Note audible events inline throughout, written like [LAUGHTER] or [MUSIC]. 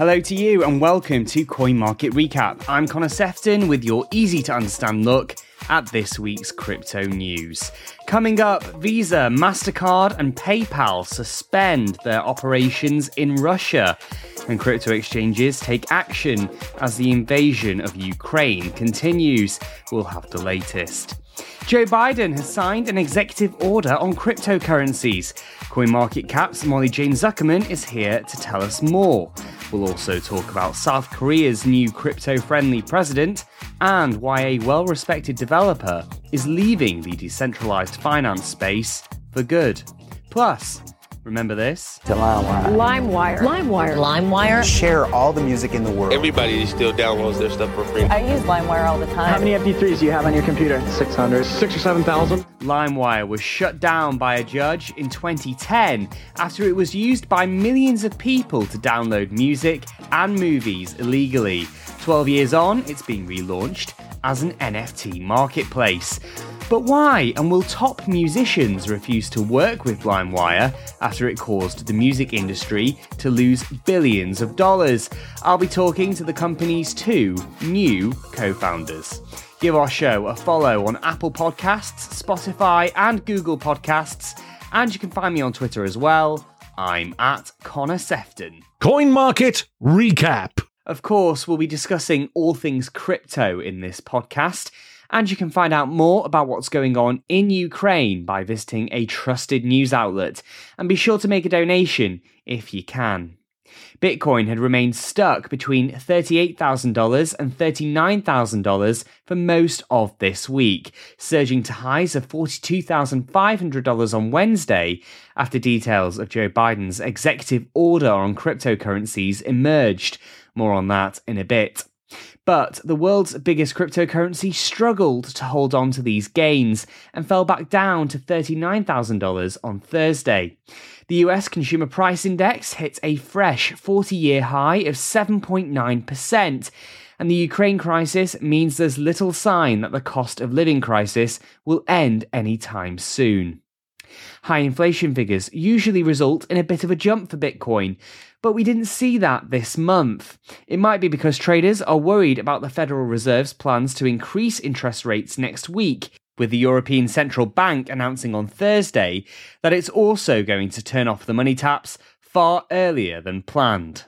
Hello to you and welcome to Coin Market Recap. I'm Connor Sefton with your easy to understand look at this week's crypto news. Coming up, Visa, MasterCard, and PayPal suspend their operations in Russia, and crypto exchanges take action as the invasion of Ukraine continues. We'll have the latest. Joe Biden has signed an executive order on cryptocurrencies. CoinMarketCap's Molly Jane Zuckerman is here to tell us more. We'll also talk about South Korea's new crypto friendly president and why a well respected developer is leaving the decentralized finance space for good. Plus, Remember this? To LimeWire. LimeWire. LimeWire. LimeWire. Share all the music in the world. Everybody still downloads their stuff for free. I use LimeWire all the time. How many MP3s do you have on your computer? 600. Six or 7,000. LimeWire was shut down by a judge in 2010 after it was used by millions of people to download music and movies illegally. 12 years on, it's being relaunched as an NFT marketplace. But why? And will top musicians refuse to work with LimeWire after it caused the music industry to lose billions of dollars? I'll be talking to the company's two new co founders. Give our show a follow on Apple Podcasts, Spotify, and Google Podcasts, and you can find me on Twitter as well. I'm at Connor Sefton. Coin Market Recap. Of course, we'll be discussing all things crypto in this podcast. And you can find out more about what's going on in Ukraine by visiting a trusted news outlet. And be sure to make a donation if you can. Bitcoin had remained stuck between $38,000 and $39,000 for most of this week, surging to highs of $42,500 on Wednesday after details of Joe Biden's executive order on cryptocurrencies emerged. More on that in a bit. But the world's biggest cryptocurrency struggled to hold on to these gains and fell back down to $39,000 on Thursday. The US Consumer Price Index hit a fresh 40 year high of 7.9%. And the Ukraine crisis means there's little sign that the cost of living crisis will end anytime soon. High inflation figures usually result in a bit of a jump for Bitcoin, but we didn't see that this month. It might be because traders are worried about the Federal Reserve's plans to increase interest rates next week, with the European Central Bank announcing on Thursday that it's also going to turn off the money taps far earlier than planned.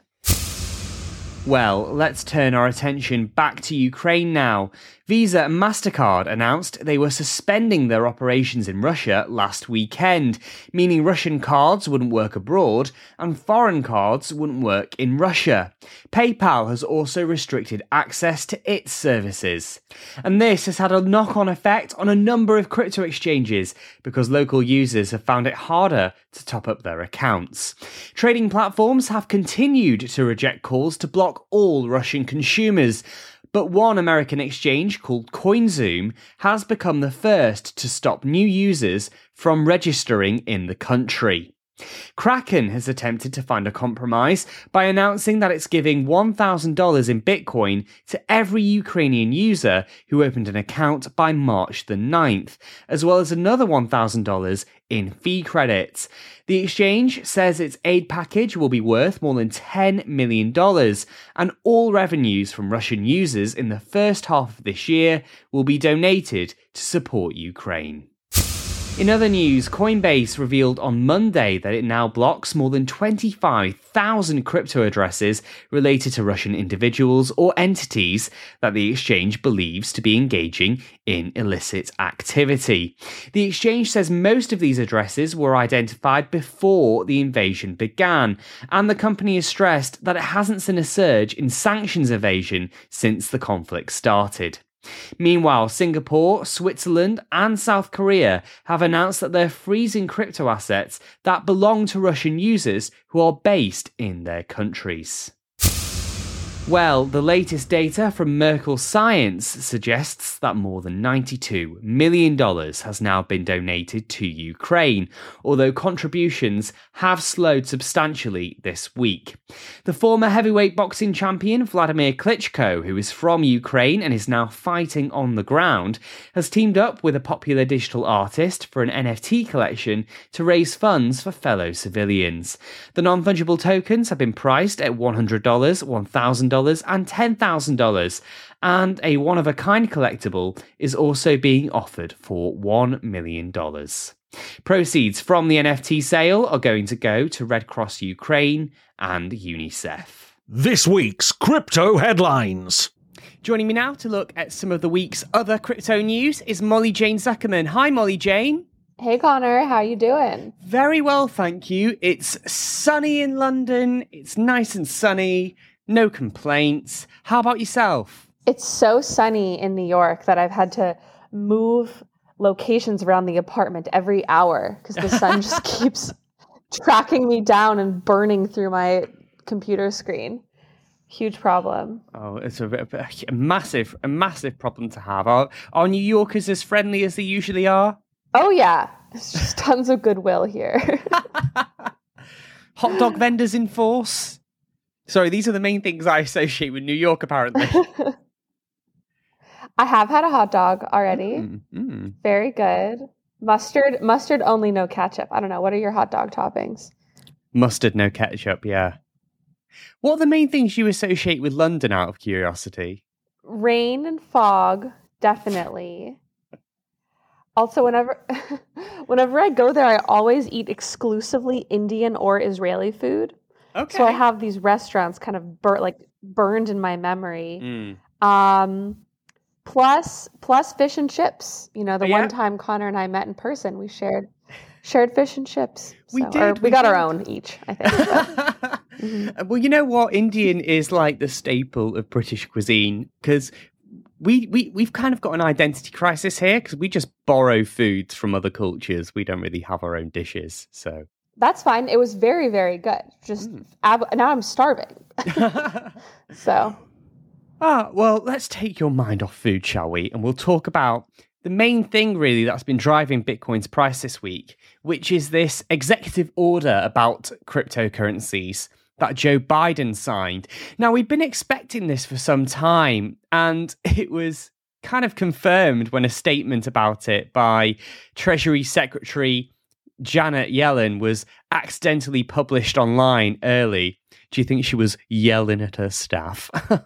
Well, let's turn our attention back to Ukraine now. Visa and MasterCard announced they were suspending their operations in Russia last weekend, meaning Russian cards wouldn't work abroad and foreign cards wouldn't work in Russia. PayPal has also restricted access to its services. And this has had a knock on effect on a number of crypto exchanges because local users have found it harder to top up their accounts. Trading platforms have continued to reject calls to block all Russian consumers. But one American exchange called CoinZoom has become the first to stop new users from registering in the country. Kraken has attempted to find a compromise by announcing that it's giving $1,000 in Bitcoin to every Ukrainian user who opened an account by March the 9th, as well as another $1,000 in fee credits. The exchange says its aid package will be worth more than $10 million, and all revenues from Russian users in the first half of this year will be donated to support Ukraine. In other news, Coinbase revealed on Monday that it now blocks more than 25,000 crypto addresses related to Russian individuals or entities that the exchange believes to be engaging in illicit activity. The exchange says most of these addresses were identified before the invasion began, and the company has stressed that it hasn't seen a surge in sanctions evasion since the conflict started. Meanwhile, Singapore, Switzerland, and South Korea have announced that they're freezing crypto assets that belong to Russian users who are based in their countries. Well, the latest data from Merkle Science suggests that more than $92 million has now been donated to Ukraine, although contributions have slowed substantially this week. The former heavyweight boxing champion Vladimir Klitschko, who is from Ukraine and is now fighting on the ground, has teamed up with a popular digital artist for an NFT collection to raise funds for fellow civilians. The non fungible tokens have been priced at $100, $1,000, and $10,000. And a one of a kind collectible is also being offered for $1 million. Proceeds from the NFT sale are going to go to Red Cross Ukraine and UNICEF. This week's crypto headlines. Joining me now to look at some of the week's other crypto news is Molly Jane Zuckerman. Hi, Molly Jane. Hey Connor, how you doing? Very well, thank you. It's sunny in London. It's nice and sunny. No complaints. How about yourself? It's so sunny in New York that I've had to move locations around the apartment every hour because the sun just [LAUGHS] keeps tracking me down and burning through my computer screen. Huge problem. Oh, it's a, a, a massive, a massive problem to have. Are, are New Yorkers as friendly as they usually are? Oh yeah, there's just tons of goodwill here. [LAUGHS] Hot dog vendors in force. Sorry, these are the main things I associate with New York, apparently. [LAUGHS] I have had a hot dog already. Mm, mm. Very good. Mustard, mustard only, no ketchup. I don't know. What are your hot dog toppings? Mustard, no ketchup, yeah. What are the main things you associate with London out of curiosity? Rain and fog, definitely. Also, whenever [LAUGHS] whenever I go there, I always eat exclusively Indian or Israeli food. Okay. So I have these restaurants kind of bur- like burned in my memory. Mm. Um, plus plus fish and chips. You know, the Oh, yeah? one time Connor and I met in person, we shared shared fish and chips. We So- or did, we, we got our own each, I think. but- Mhm. [LAUGHS] Well, you know what? Indian is like the staple of British cuisine because we, we, we've kind of got an identity crisis here because we just borrow foods from other cultures. We don't really have our own dishes. So. That's fine. It was very very good. Just Mm. ab- now I'm starving. [LAUGHS] So Ah, well, let's take your mind off food, shall we? And we'll talk about the main thing, really, that's been driving Bitcoin's price this week, which is this executive order about cryptocurrencies that Joe Biden signed. Now, we've been expecting this for some time, and [LAUGHS] it was kind of confirmed when a statement about it by Treasury Secretary Janet Yellen was accidentally published online early. Do you think she was yelling at her staff? [LAUGHS]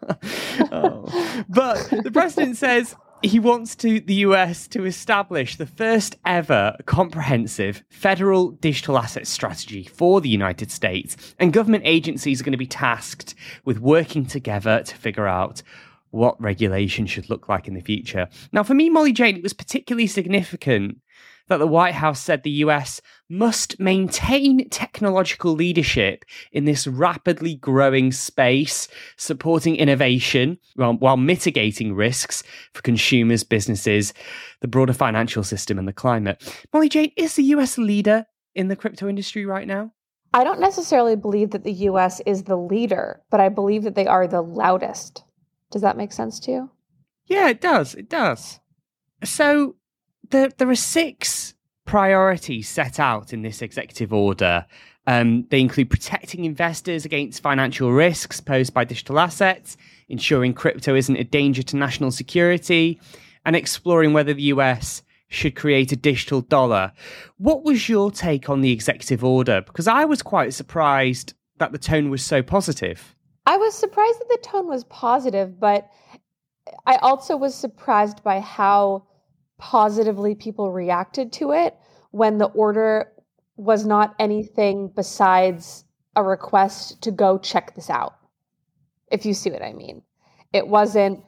Oh. But the president says he wants to the US to establish the first ever comprehensive federal digital asset strategy for the United States, and government agencies are going to be tasked with working together to figure out what regulation should look like in the future. Now, for me, Molly Jane, it was particularly significant that the White House said the US must maintain technological leadership in this rapidly growing space, supporting innovation while, mitigating risks for consumers, businesses, the broader financial system, and the climate. Molly Jane, is the US leader in the crypto industry right now? I don't necessarily believe that the US is the leader, but I believe that they are the loudest. Does that make sense to you? Yeah, it does. It does. So there, there are six priorities set out in this executive order. Um, they include protecting investors against financial risks posed by digital assets, ensuring crypto isn't a danger to national security, and exploring whether the US should create a digital dollar. What was your take on the executive order? Because I was quite surprised that the tone was so positive. I was surprised that the tone was positive, but I also was surprised by how positively people reacted to it when the order was not anything besides a request to go check this out. If you see what I mean. It wasn't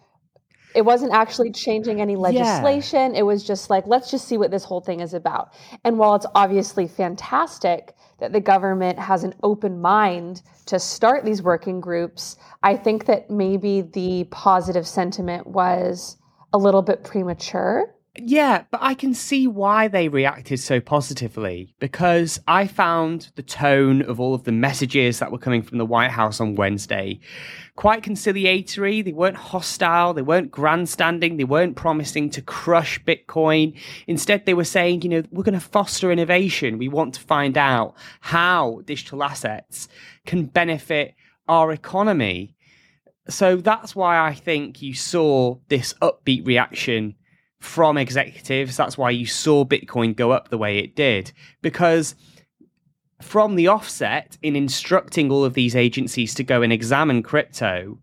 it wasn't actually changing any legislation. It was just like let's just see what this whole thing is about. And while it's obviously fantastic that the government has an open mind to start these working groups, I think that maybe the positive sentiment was a little bit premature. Yeah, but I can see why they reacted so positively because I found the tone of all of the messages that were coming from the White House on Wednesday quite conciliatory. They weren't hostile, they weren't grandstanding, they weren't promising to crush Bitcoin. Instead, they were saying, you know, we're going to foster innovation. We want to find out how digital assets can benefit our economy. So that's why I think you saw this upbeat reaction from executives. That's why you saw Bitcoin go up the way it did. Because from the offset, in instructing all of these agencies to go and examine crypto,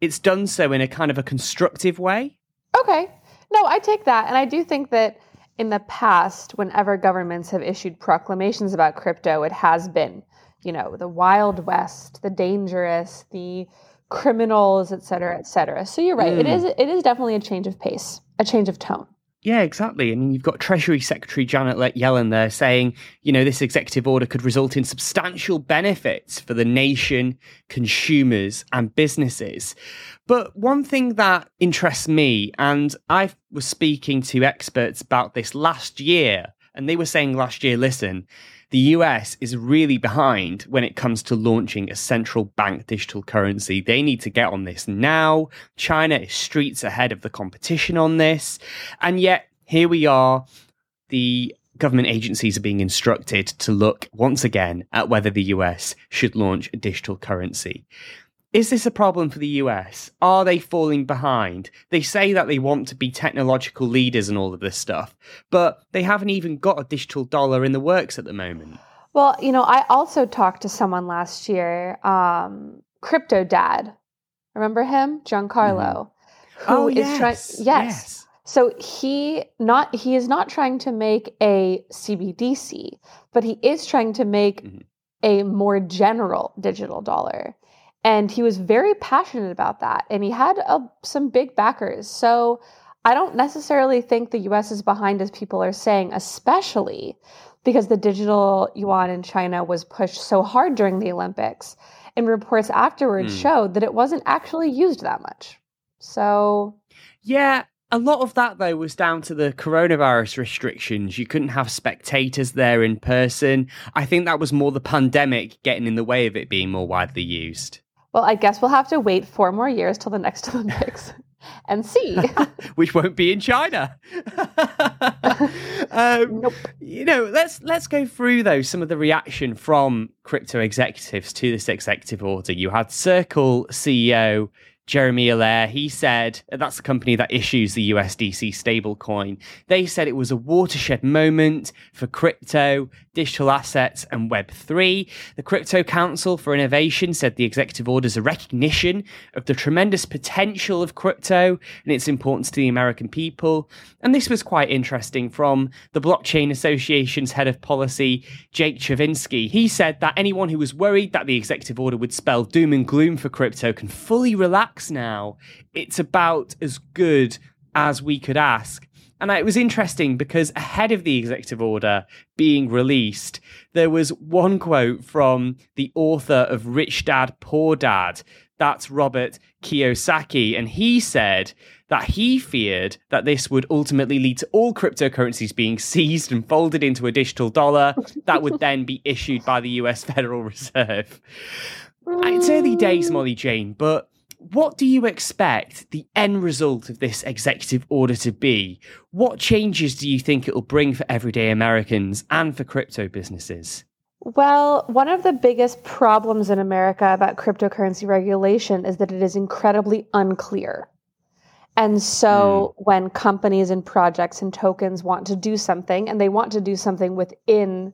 it's done so in a kind of a constructive way. Okay. No, I take that. And I do think that in the past, whenever governments have issued proclamations about crypto, it has been, you know, the Wild West, the dangerous, the criminals, et cetera, et cetera. So you're right. Mm. It is it is definitely a change of pace a change of tone. Yeah, exactly. I mean, you've got Treasury Secretary Janet Yellen there saying, you know, this executive order could result in substantial benefits for the nation, consumers, and businesses. But one thing that interests me, and I was speaking to experts about this last year, and they were saying last year, listen, the US is really behind when it comes to launching a central bank digital currency. They need to get on this now. China is streets ahead of the competition on this. And yet, here we are. The government agencies are being instructed to look once again at whether the US should launch a digital currency. Is this a problem for the US? Are they falling behind? They say that they want to be technological leaders and all of this stuff, but they haven't even got a digital dollar in the works at the moment. Well, you know, I also talked to someone last year, um, Crypto Dad. Remember him, Giancarlo? Mm. oh, yes. Try- yes. yes. So he not he is not trying to make a CBDC, but he is trying to make mm-hmm. a more general digital dollar. And he was very passionate about that. And he had a, some big backers. So I don't necessarily think the US is behind, as people are saying, especially because the digital yuan in China was pushed so hard during the Olympics. And reports afterwards mm. showed that it wasn't actually used that much. So. Yeah, a lot of that, though, was down to the coronavirus restrictions. You couldn't have spectators there in person. I think that was more the pandemic getting in the way of it being more widely used. Well, I guess we'll have to wait four more years till the next [LAUGHS] Olympics [LAUGHS] and see. [LAUGHS] Which won't be in China. um, nope. You know, let's let's go through though some of the reaction from crypto executives to this executive order. You had Circle CEO Jeremy Allaire, he said that's the company that issues the USDC stablecoin. They said it was a watershed moment for crypto, digital assets, and Web3. The Crypto Council for Innovation said the executive order is a recognition of the tremendous potential of crypto and its importance to the American people. And this was quite interesting from the Blockchain Association's head of policy, Jake Chervinsky. He said that anyone who was worried that the executive order would spell doom and gloom for crypto can fully relax now. It's about as good as we could ask. And it was interesting because ahead of the executive order being released, there was one quote from the author of Rich Dad, Poor Dad. That's Robert Kiyosaki. And he said that he feared that this would ultimately lead to all cryptocurrencies being seized and folded into a digital dollar that would then be issued by the US Federal Reserve. [LAUGHS] It's early days, Molly Jane, but what do you expect the end result of this executive order to be? What changes do you think it will bring for everyday Americans and for crypto businesses? Well, one of the biggest problems in America about cryptocurrency regulation is that it is incredibly unclear. And so mm. when companies and projects and tokens want to do something and they want to do something within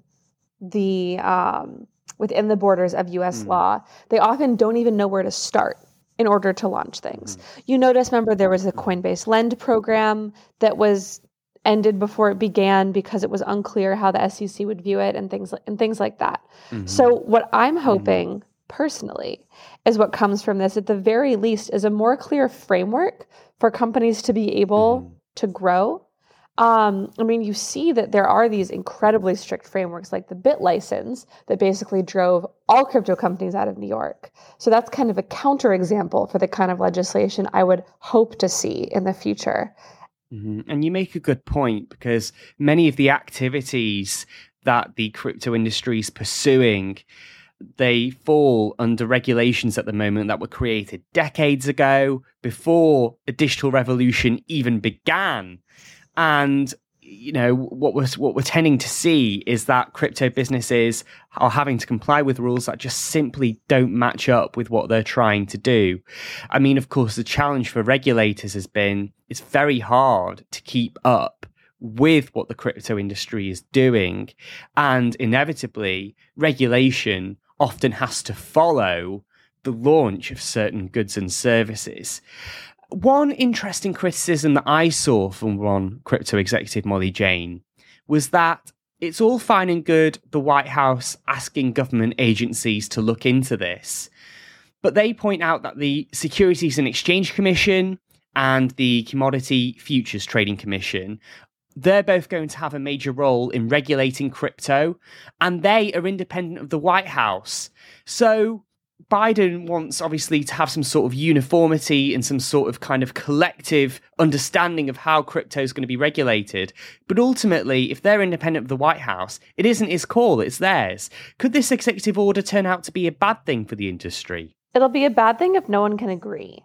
the um, within the borders of US mm. law, they often don't even know where to start in order to launch things. Mm-hmm. You notice, remember, there was a Coinbase Lend program that was ended before it began because it was unclear how the SEC would view it and things and things like that. Mm-hmm. So what I'm mm-hmm. hoping mm-hmm. personally is what comes from this at the very least is a more clear framework for companies to be able mm-hmm. to grow um, I mean, you see that there are these incredibly strict frameworks like the BitLicense that basically drove all crypto companies out of New York. So that's kind of a counterexample for the kind of legislation I would hope to see in the future. Mm-hmm. And you make a good point because many of the activities that the crypto industry is pursuing they fall under regulations at the moment that were created decades ago before the digital revolution even began and you know what we're what we're tending to see is that crypto businesses are having to comply with rules that just simply don't match up with what they're trying to do. I mean, of course, the challenge for regulators has been it's very hard to keep up with what the crypto industry is doing, and inevitably, regulation often has to follow the launch of certain goods and services. One interesting criticism that I saw from one crypto executive, Molly Jane, was that it's all fine and good the White House asking government agencies to look into this. But they point out that the Securities and Exchange Commission and the Commodity Futures Trading Commission they're both going to have a major role in regulating crypto, and they are independent of the White House. So Biden wants obviously to have some sort of uniformity and some sort of kind of collective understanding of how crypto is going to be regulated. But ultimately, if they're independent of the White House, it isn't his call, it's theirs. Could this executive order turn out to be a bad thing for the industry? It'll be a bad thing if no one can agree.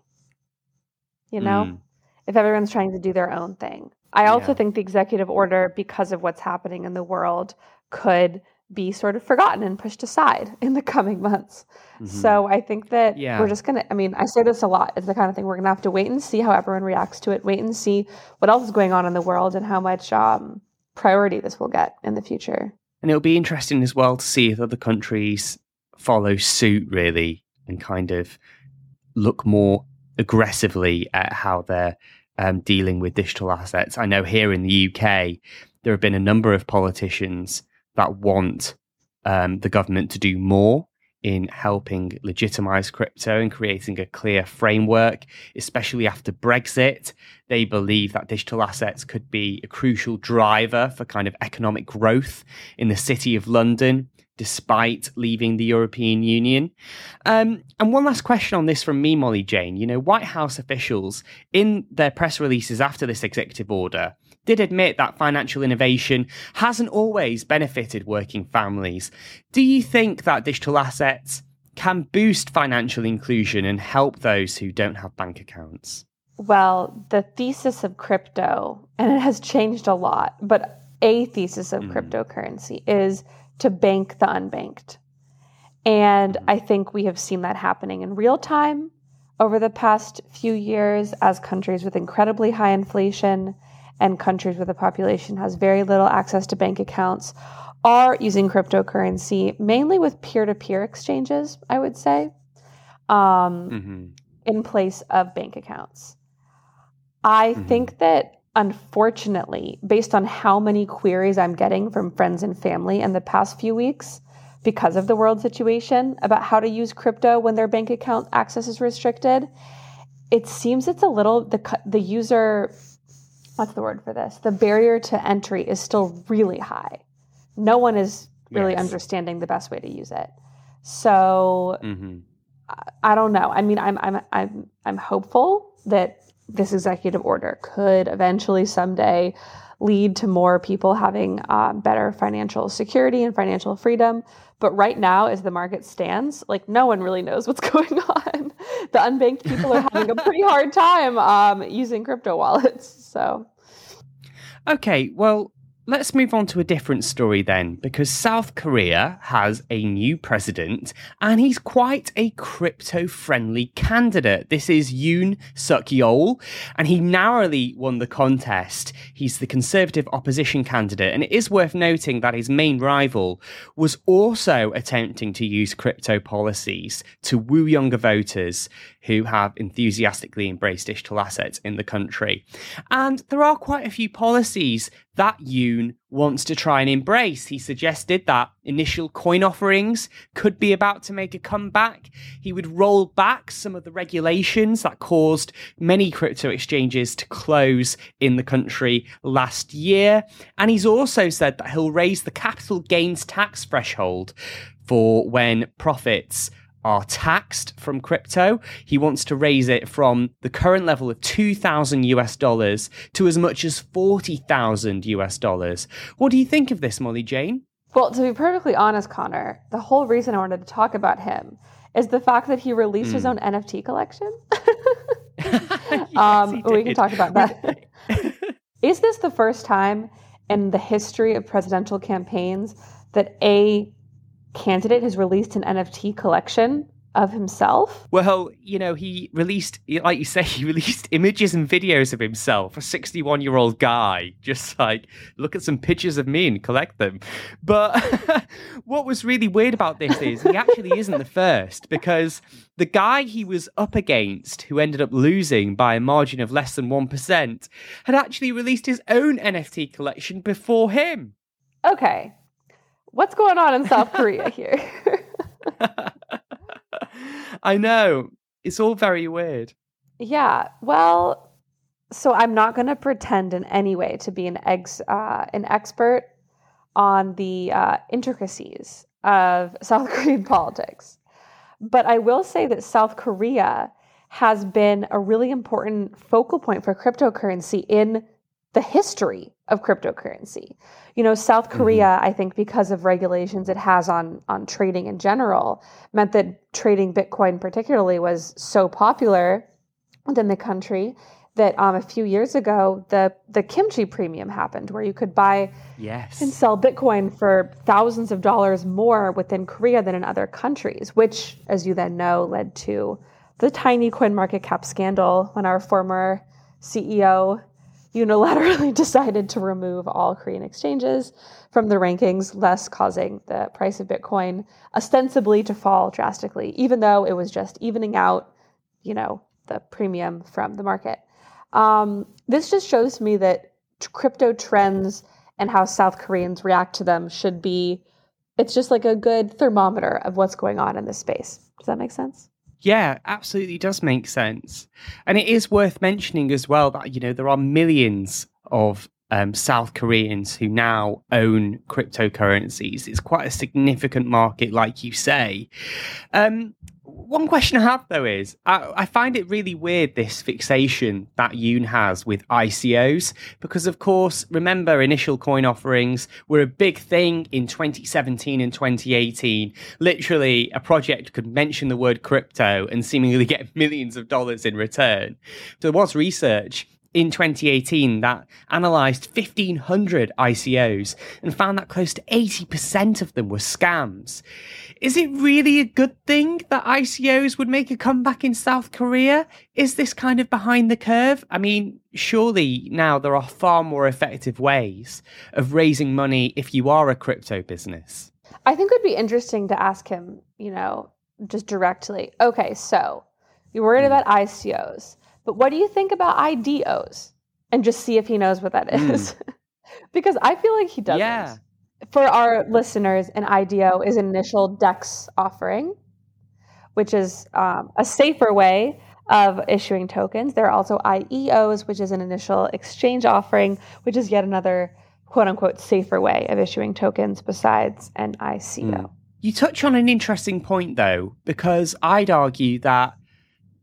You know, mm. if everyone's trying to do their own thing. I also yeah. think the executive order, because of what's happening in the world, could be sort of forgotten and pushed aside in the coming months. Mm-hmm. So I think that yeah. we're just going to, I mean, I say this a lot. It's the kind of thing we're going to have to wait and see how everyone reacts to it, wait and see what else is going on in the world and how much um, priority this will get in the future. And it'll be interesting as well to see if other countries follow suit, really, and kind of look more aggressively at how they're um, dealing with digital assets. I know here in the UK, there have been a number of politicians that want um, the government to do more in helping legitimize crypto and creating a clear framework, especially after Brexit. They believe that digital assets could be a crucial driver for kind of economic growth in the city of London. Despite leaving the European Union. Um, and one last question on this from me, Molly Jane. You know, White House officials, in their press releases after this executive order, did admit that financial innovation hasn't always benefited working families. Do you think that digital assets can boost financial inclusion and help those who don't have bank accounts? Well, the thesis of crypto, and it has changed a lot, but a thesis of mm. cryptocurrency is to bank the unbanked. And mm-hmm. I think we have seen that happening in real time over the past few years as countries with incredibly high inflation and countries where the population has very little access to bank accounts are using cryptocurrency, mainly with peer to peer exchanges, I would say, um, mm-hmm. in place of bank accounts. I mm-hmm. think that unfortunately, based on how many queries I'm getting from friends and family in the past few weeks, because of the world situation about how to use crypto when their bank account access is restricted, it seems it's a little the the user what's the word for this? The barrier to entry is still really high. No one is really yes. understanding the best way to use it. So mm-hmm. I, I don't know. I mean, I'm I'm I'm I'm hopeful that this executive order could eventually someday lead to more people having uh, better financial security and financial freedom. But right now, as the market stands, like no one really knows what's [LAUGHS] going on. the unbanked people are having a pretty hard time um, using crypto wallets. So, [LAUGHS] okay, well, Let's move on to a different story then, because South Korea has a new president and he's quite a crypto friendly candidate. This is Yoon Suk Yeol, and he narrowly won the contest. He's the conservative opposition candidate, and it is worth noting that his main rival was also attempting to use crypto policies to woo younger voters who have enthusiastically embraced digital assets in the country. And there are quite a few policies that Yoon wants to try and embrace. He suggested that initial coin offerings could be about to make a comeback. He would roll back some of the regulations that caused many crypto exchanges to close in the country last year. And he's also said that he'll raise the capital gains tax threshold for when profits are taxed from crypto. He wants to raise it from the current level of 2,000 US dollars to as much as 40,000 US dollars. What do you think of this, Molly Jane? Well, to be perfectly honest, Connor, the whole reason I wanted to talk about him is the fact that he released his own NFT collection. [LAUGHS] [LAUGHS] um, we can talk about that. [LAUGHS] is this the first time in the history of presidential campaigns that a candidate has released an NFT collection of himself? Well, you know, he released, like you say, [LAUGHS] he released images and videos of himself, a 61 year old guy, just like, look at some pictures of me and collect them. But [LAUGHS] what was really weird about this is he actually isn't the first because the guy he was up against, who ended up losing by a margin of less than 1%, had actually released his own NFT collection before him. Okay. What's going on in [LAUGHS] South Korea here? I know. It's all very weird. Yeah, well, so I'm not going to pretend in any way to be an ex uh, an expert on the uh, intricacies of [LAUGHS] South Korean politics, but I will say that South Korea has been a really important focal point for cryptocurrency in the history of cryptocurrency. You know, South Korea, I think because of regulations it has on on trading in general, meant that trading Bitcoin particularly was so popular within the country that um, a few years ago the the kimchi premium happened where you could buy Yes. and sell Bitcoin for thousands of dollars more within Korea than in other countries, which, as you then know, led to the tiny coin market cap scandal when our former CEO unilaterally [LAUGHS] decided to remove all Korean exchanges from the rankings, thus causing the price of Bitcoin ostensibly to fall drastically, even though it was just evening out, you know, the premium from the market. Um, this just shows me that crypto trends and how South Koreans react to them should be. It's just like a good thermometer of what's going on in this space. Does that make sense? Yeah, absolutely does make sense. And it is worth mentioning as well that, you know, there are millions of um, South Koreans who now own cryptocurrencies. It's quite a significant market, like you say. Um, one question I have though is I, I find it really weird this fixation that Yoon has with ICOs because, of course, remember initial coin offerings were a big thing in 2017 and 2018. Literally, a project could mention the word crypto and seemingly get [LAUGHS] millions of dollars in return. There was research in 2018 that analysed 1,500 ICOs and found that close to 80% of them were scams. Is it really a good thing that ICOs would make a comeback in South Korea? Is this kind of behind the curve? I mean, surely now there are far more effective ways of raising money if you are a crypto business. I think it would be interesting to ask him, you know, just directly. Okay, so you're worried hmm. about ICOs, but what do you think about IDOs? And just see if he knows what that is. [LAUGHS] because I feel like he doesn't. Yeah. For our listeners, an IDO is initial DEX offering, which is um, a safer way of issuing tokens. There are also IEOs, which is an initial exchange offering, which is yet another quote unquote safer way of issuing tokens besides an ICO. You touch on an interesting point, though, because I'd argue that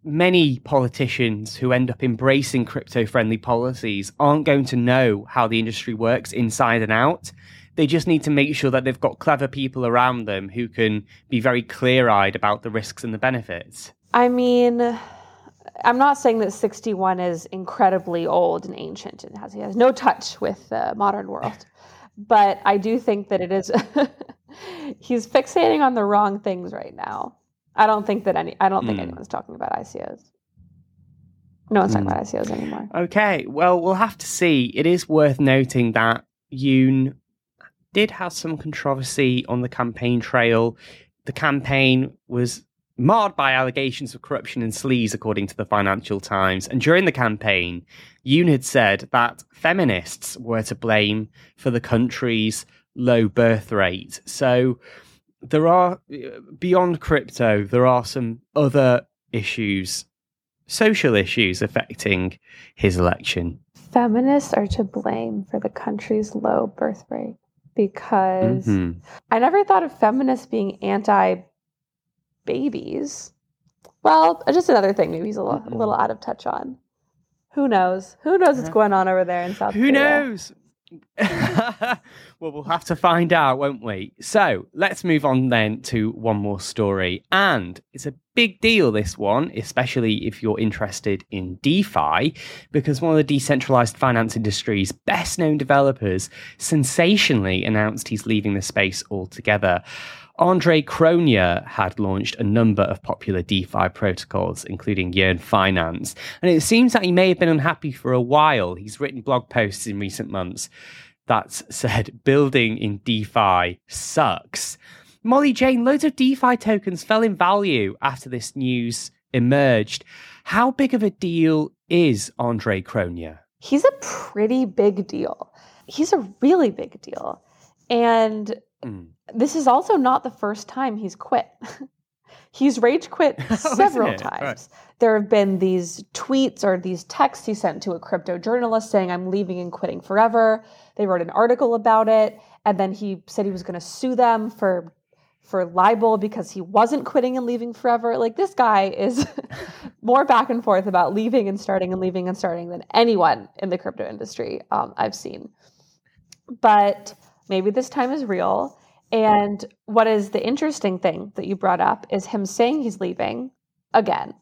many politicians who end up embracing crypto friendly policies aren't going to know how the industry works inside and out. They just need to make sure that they've got clever people around them who can be very clear eyed about the risks and the benefits. I mean, I'm not saying that 61 is incredibly old and ancient and has, has no touch with the modern world, [LAUGHS] but I do think that it is, [LAUGHS] he's fixating on the wrong things right now. I don't think that any, I don't think Hmm. anyone's talking about ICOs. No one's talking about ICOs anymore. Okay, well, we'll have to see. It is worth noting that Yoon did have some controversy on the campaign trail. The campaign was marred by allegations of corruption and sleaze, according to the Financial Times. And during the campaign, Yoon had said that feminists were to blame for the country's low birth rate. So there are, beyond crypto, there are some other issues, social issues affecting his election. Feminists are to blame for the country's low birth rate because Mhm. I never thought of feminists being anti babies. Well, just another thing maybe he's a little, a little out of touch on. Who knows? Who knows what's going on over there in South Who Korea? knows? [LAUGHS] well, we'll have to find out, won't we? So let's move on then to one more story. And it's a big deal, this one, especially if you're interested in DeFi, because one of the decentralized finance industry's best known developers sensationally announced he's leaving the space altogether. Andre Cronje had launched a number of popular DeFi protocols, including Yearn Finance, and it seems that he may have been unhappy for a while. He's written blog posts in recent months that said building in DeFi sucks. Molly Jane, loads of DeFi tokens fell in value after this news emerged. How big of a deal is Andre Cronje? He's a pretty big deal. He's a really big deal. And Mm. this is also not the first time he's quit. [LAUGHS] he's rage quit [LAUGHS] several it? times. Right. There have been these tweets or these texts he sent to a crypto journalist saying, I'm leaving and quitting forever. They wrote an article about it. And then he said he was going to sue them for for libel because he wasn't quitting and leaving forever. Like this guy is [LAUGHS] more back and forth about leaving and starting and leaving and starting than anyone in the crypto industry um, I've seen. But maybe this time is real. And what is the interesting thing that you brought up is him saying he's leaving again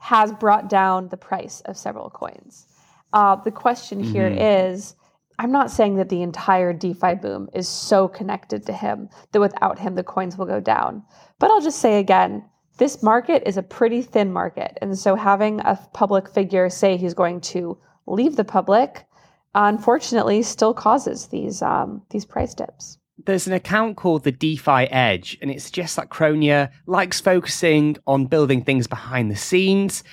has brought down the price of several coins. Uh, the question here is I'm not saying that the entire DeFi boom is so connected to him that without him, the coins will go down. But I'll just say again, this market is a pretty thin market. And so having a public figure say he's going to leave the public, unfortunately, still causes these, um, these price dips. There's an account called the DeFi Edge, and it suggests that Cronje likes focusing on building things behind the scenes.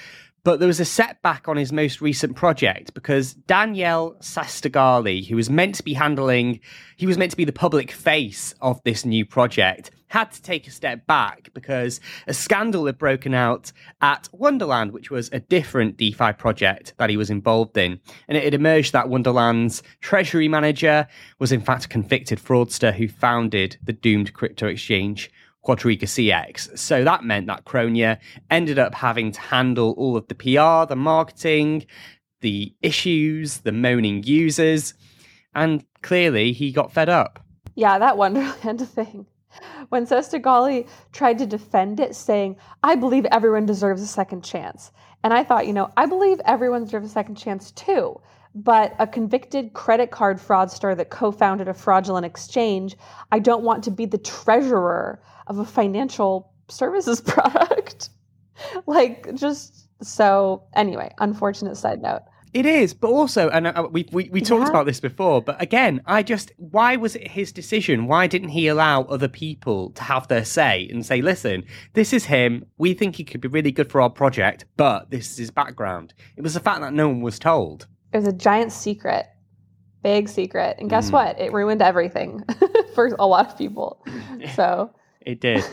But there was a setback on his most recent project because Daniel Sestagalli, who was meant to be handling, he was meant to be the public face of this new project, had to take a step back because a scandal had broken out at Wonderland, which was a different DeFi project that he was involved in. And it had emerged that Wonderland's treasury manager was in fact a convicted fraudster who founded the doomed crypto exchange Quadriga CX. So that meant that Cronje ended up having to handle all of the PR, the marketing, the issues, the moaning users, and clearly he got fed up. Yeah, that Wonderland [LAUGHS] thing. When Sestagalli tried to defend it, saying, I believe everyone deserves a second chance. And I thought, you know, I believe everyone deserves a second chance too. But a convicted credit card fraudster that co founded a fraudulent exchange, I don't want to be the treasurer of a financial services [LAUGHS] product. like, just so, anyway, unfortunate side note. It is, but also, and uh, we we, we talked Yeah. about this before, but again, I just, why was it his decision? Why didn't he allow other people to have their say and say, listen, this is him. We think he could be really good for our project, but this is his background. It was the fact that no one was told. It was a giant secret, big secret. And guess Mm. what? It ruined everything [LAUGHS] for a lot of people. [LAUGHS] So, It did.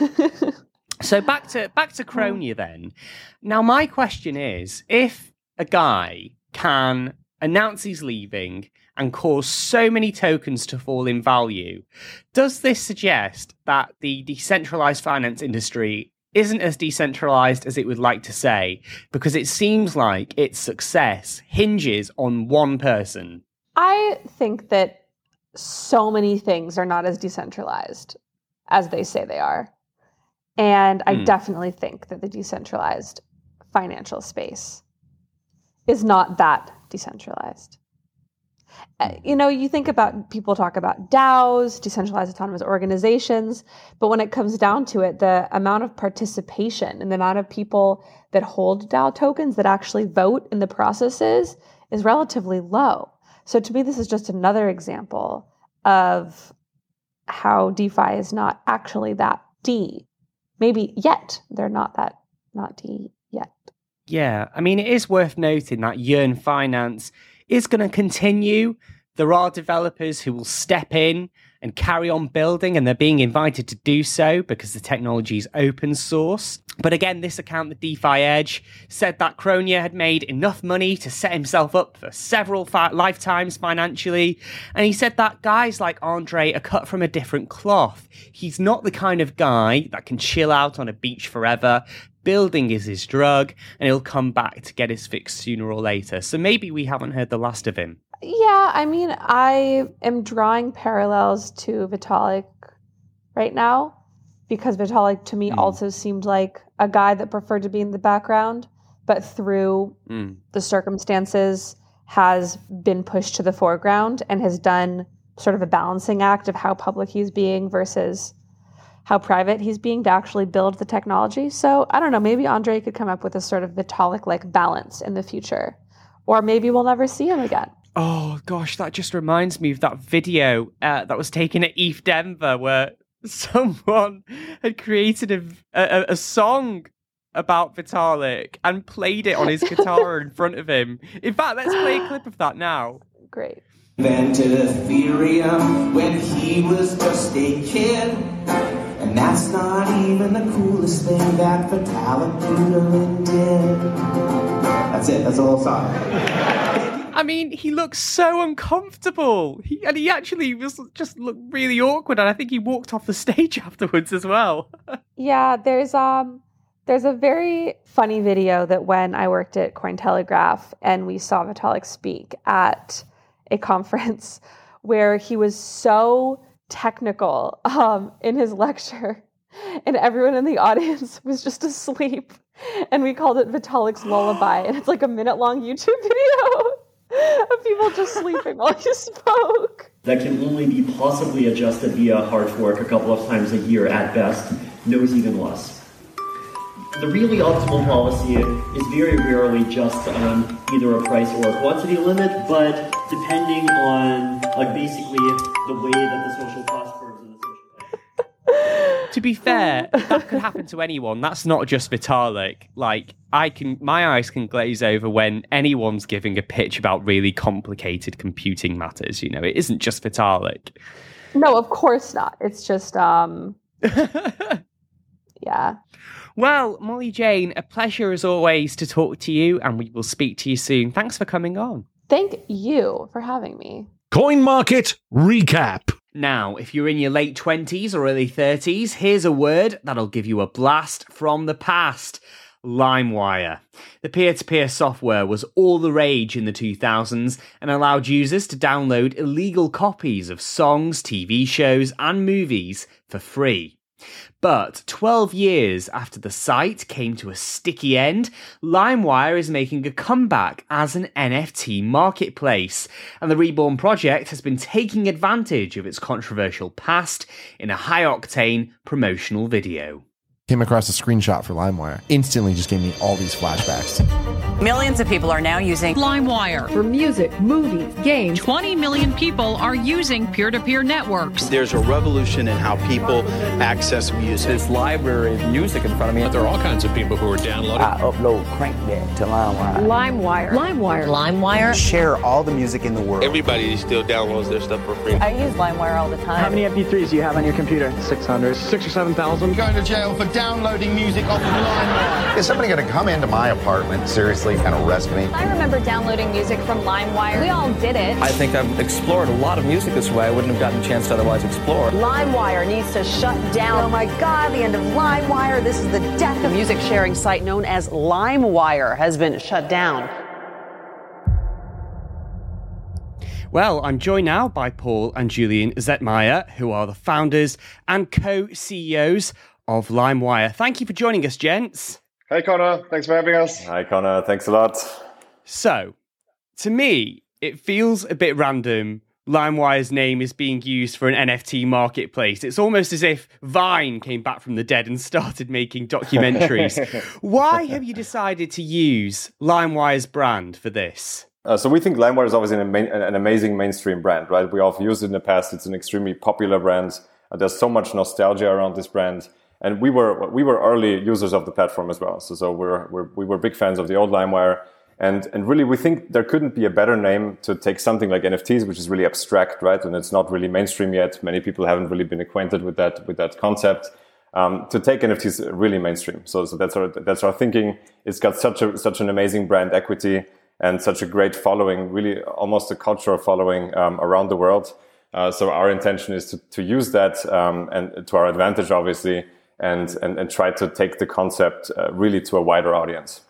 [LAUGHS] so back to back to Cronje mm. then. Now my question is, if a guy can announce he's leaving and cause so many tokens to fall in value, does this suggest that the decentralized finance industry isn't as decentralized as it would like to say? Because it seems like its success hinges on one person. I think that so many things are not as decentralized as they say they are. And I Hmm. definitely think that the decentralized financial space is not that decentralized. Uh, You know, you think about people talk about DAOs, decentralized autonomous organizations, but when it comes down to it, the amount of participation and the amount of people that hold DAO tokens that actually vote in the processes is relatively low. So to me, this is just another example of how DeFi is not actually that D. Maybe yet they're not that not D yet. Yeah, I mean, it is worth noting that Yearn Finance is going to continue. There are developers who will step in and carry on building, and they're being invited to do so because the technology is open source. But again, this account, the DeFi Edge, said that Cronje had made enough money to set himself up for several fi- lifetimes financially. And he said that guys like Andre are cut from a different cloth. He's not the kind of guy that can chill out on a beach forever. Building is his drug, and he'll come back to get his fix sooner or later. So maybe we haven't heard the last of him. Yeah, I mean, I am drawing parallels to Vitalik right now because Vitalik to me Mm. also seemed like a guy that preferred to be in the background, but through Mm. the circumstances has been pushed to the foreground and has done sort of a balancing act of how public he's being versus how private he's being to actually build the technology. So I don't know, maybe Andre could come up with a sort of Vitalik like balance in the future. Or maybe we'll never see him again. Oh gosh, that just reminds me of that video uh, that was taken at ETH Denver where [LAUGHS] someone had created a, a, a song about Vitalik and played it on his guitar in [LAUGHS] front of him. In fact, let's play a clip of that now. Great. invented Ethereum when he was just a kid. And that's not even the coolest thing that Vitalik Buterin did. That's it, that's the whole song. [LAUGHS] I mean, he looks so uncomfortable. He, and he actually was just looked really awkward, and I think he walked off the [LAUGHS] stage afterwards as well. [LAUGHS] Yeah, there's um there's a very funny video that when I worked at Cointelegraph and we saw Vitalik speak at a [LAUGHS] conference where he was so technical um, in his lecture and everyone in the audience was just asleep and we called it Vitalik's lullaby and it's like a minute long YouTube video [LAUGHS] of people just sleeping while you spoke. that can only be possibly adjusted via hard fork a couple of times a year at best, knows even less. The really optimal policy is very rarely just um, either a price or a quantity limit, but depending on like basically the way that the social to be fair, [LAUGHS] that could happen to anyone. That's not just Vitalik. Like, I can, my eyes can glaze over when anyone's giving a pitch about really complicated computing matters. You know, it isn't just Vitalik. No, of course not. It's just um [LAUGHS] yeah. Well, Molly Jane, a pleasure as always to talk to you, and we will speak to you soon. Thanks for coming on. Thank you for having me. Coin Market Recap. Now, if you're in your late 20s or early 30s, here's a word that'll give you a blast from the past. LimeWire. The peer to peer software was all the rage in the 2000s and allowed users to download illegal copies of songs, TV shows, and movies for free. But 12 years after the site came to a sticky end, LimeWire is making a comeback as an NFT marketplace, and the Reborn project has been taking advantage of its controversial past in a high octane promotional video. Came across a screenshot for LimeWire. Instantly just gave me all these flashbacks. Millions of people are now using LimeWire for music, movies, games. 20 million people are using peer to peer networks. There's a revolution in how people access music. This library of music in front of me. But there are all kinds of people who are downloading. I upload crank that to LimeWire. LimeWire. LimeWire. LimeWire. Share all the music in the world. Everybody still downloads their stuff for free. I use LimeWire all the time. How many MP3s do you have on your computer? 600. Six or 7,000. Going to jail for downloading music off of LimeWire. Is somebody going to come into my apartment seriously and arrest me? I remember downloading music from LimeWire. We all did it. I think I've explored a lot of music this way I wouldn't have gotten a chance to otherwise explore. LimeWire needs to shut down. Oh my God, the end of LimeWire. This is the death of music sharing site known as LimeWire has been shut down. Well, I'm joined now by Paul and Julian Zehetmayr, who are the founders and co CEOs of LimeWire. Thank you for joining us, gents. Hey, Connor. Thanks for having us. Hi, Connor. Thanks a lot. So, to me, it feels a bit random. LimeWire's name is being used for an NFT marketplace. It's almost as if Vine came back from the dead and started making documentaries. [LAUGHS] Why have you decided to use LimeWire's brand for this? Uh, so we think LimeWire is obviously an, ama- an, amazing mainstream brand, right? We all have used it in the past. It's an extremely popular brand. Uh, there's so much nostalgia around this brand, and we were we were early users of the platform as well. So so we're, we're we were big fans of the old LimeWire, And, and really, we think there couldn't be a better name to take something like NFTs, which is really abstract, right? And it's not really mainstream yet. Many people haven't really been acquainted with that, with that concept. Um, to take NFTs really mainstream. So, so that's our, that's our thinking. It's got such a, such an amazing brand equity and such a great following, really almost a cultural following, um, around the world. Uh, so our intention is to, to use that, um, and to our advantage, obviously, and, and, and try to take the concept uh, really to a wider audience.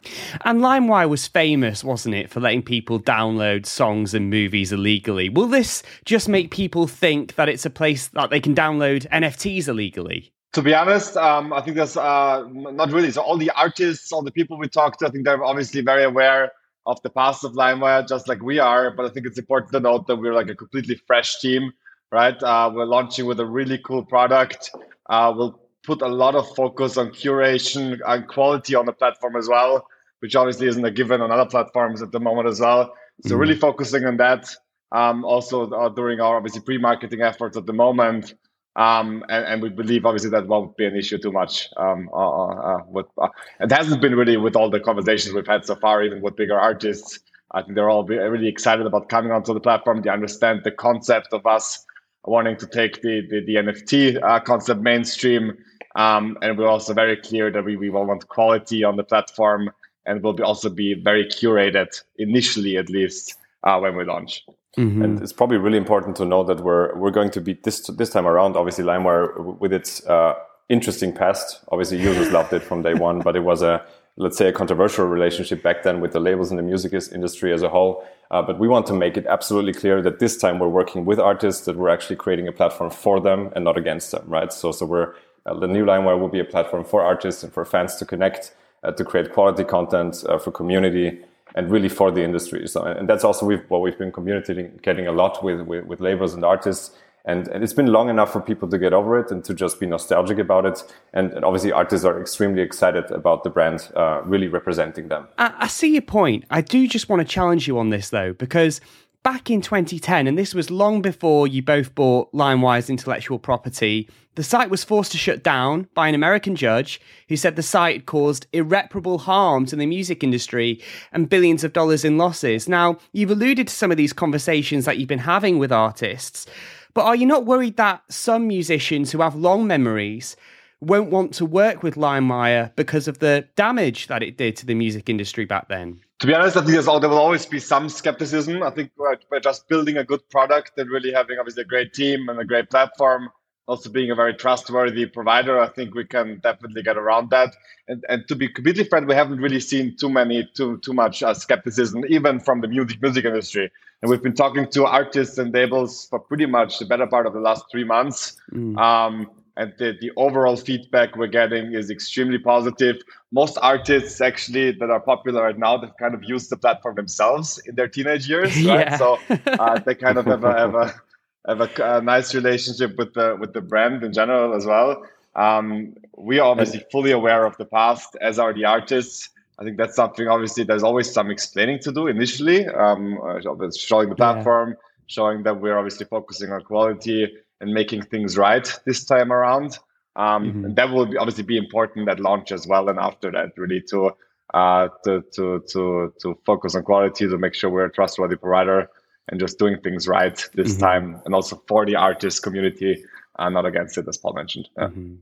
And LimeWire was famous, wasn't it, for letting people download songs and movies illegally. Will this just make people think that it's a place that they can download NFTs illegally? To be honest, um, I think that's uh, not really. So all the artists, all the people we talked to, I think they're obviously very aware of the past of LimeWire, just like we are. But I think it's important to note that we're like a completely fresh team, right? Uh, we're launching with a really cool product. Uh, we'll put a lot of focus on curation and quality on the platform as well, which obviously isn't a given on other platforms at the moment as well. So mm really focusing on that. Um, also uh, during our obviously pre-marketing efforts at the moment, um, and, and, we believe obviously that won't be an issue too much. Um, uh, uh, uh with, uh, it hasn't been really with all the conversations we've had so far, even with bigger artists. I think they're all really excited about coming onto the platform. They understand the concept of us wanting to take the the, the NFT uh, concept mainstream um, and we're also very clear that we, we will want quality on the platform and will be also be very curated initially, at least uh, when we launch. Mm-hmm. And it's probably really important to know that we're we're going to be this this time around. Obviously, LimeWire with its uh, interesting past. Obviously, users loved it from day one, but it was a let's say a controversial relationship back then with the labels in the music industry as a whole. Uh, but we want to make it absolutely clear that this time we're working with artists, that we're actually creating a platform for them and not against them, right? So so we're uh, the new LimeWire will be a platform for artists and for fans to connect, uh, to create quality content uh, for community and really for the industry. So, and that's also we've, what we've been communicating getting a lot with, with, with labels and artists. And, and, it's been long enough for people to get over it and to just be nostalgic about it. And, and obviously, artists are extremely excited about the brand uh, really representing them. I, I see your point. I do just want to challenge you on this, though, because back in 2010, and this was long before you both bought LimeWire's intellectual property, the site was forced to shut down by an American judge who said the site caused irreparable harm to the music industry and billions of dollars in losses. Now, you've alluded to some of these conversations that you've been having with artists, but are you not worried that some musicians who have long memories won't want to work with LimeWire because of the damage that it did to the music industry back then? To be honest, I think there will always be some skepticism. I think we're just building a good product and really having obviously a great team and a great platform also being a very trustworthy provider, I think we can definitely get around that. And, and to be completely frank, we haven't really seen too many, too too much uh, skepticism, even from the music music industry. And we've been talking to artists and labels for pretty much the better part of the last three months. Mm. Um, and the, the overall feedback we're getting is extremely positive. Most artists actually that are popular right now, they've kind of used the platform themselves in their teenage years, [LAUGHS] right? Yeah. So uh, they kind of have a, have a [LAUGHS] have a, a, nice relationship with the with the brand in general as well. Um, we are obviously fully aware of the past, as are the artists. I think that's something. Obviously, there's always some explaining to do initially, um, uh, showing the platform, yeah. showing that we're obviously focusing on quality and making things right this time around. Um, mm-hmm. And that will be, obviously be important at launch as well, and after that, really to uh, to to to to focus on quality to make sure we're a trustworthy provider and just doing things right this mm-hmm. time, and also for the artist community, uh, not against it, as Paul mentioned. Yeah. Mm-hmm.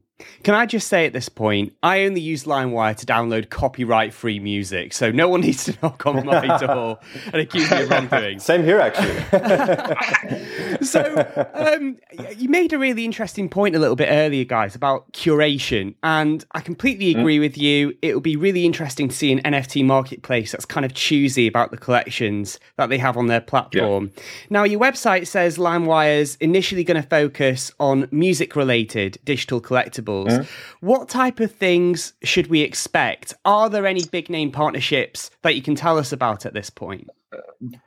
Can I just say at this point, I only use LimeWire to download copyright free music, so no one [LAUGHS] needs to knock on my door and accuse me of wrongdoing. [LAUGHS] Same here, actually. [LAUGHS] so, um, you made a really interesting point a little bit earlier, guys, about curation, and I completely mm. agree mm. with you. It will be really interesting to see an NFT marketplace that's kind of choosy about the collections that they have on their platform. Yeah. Now, your website says LimeWire's initially going to focus on music related digital collectibles festivals. What type of things should we expect? Are there any big name partnerships that you can tell us about at this point?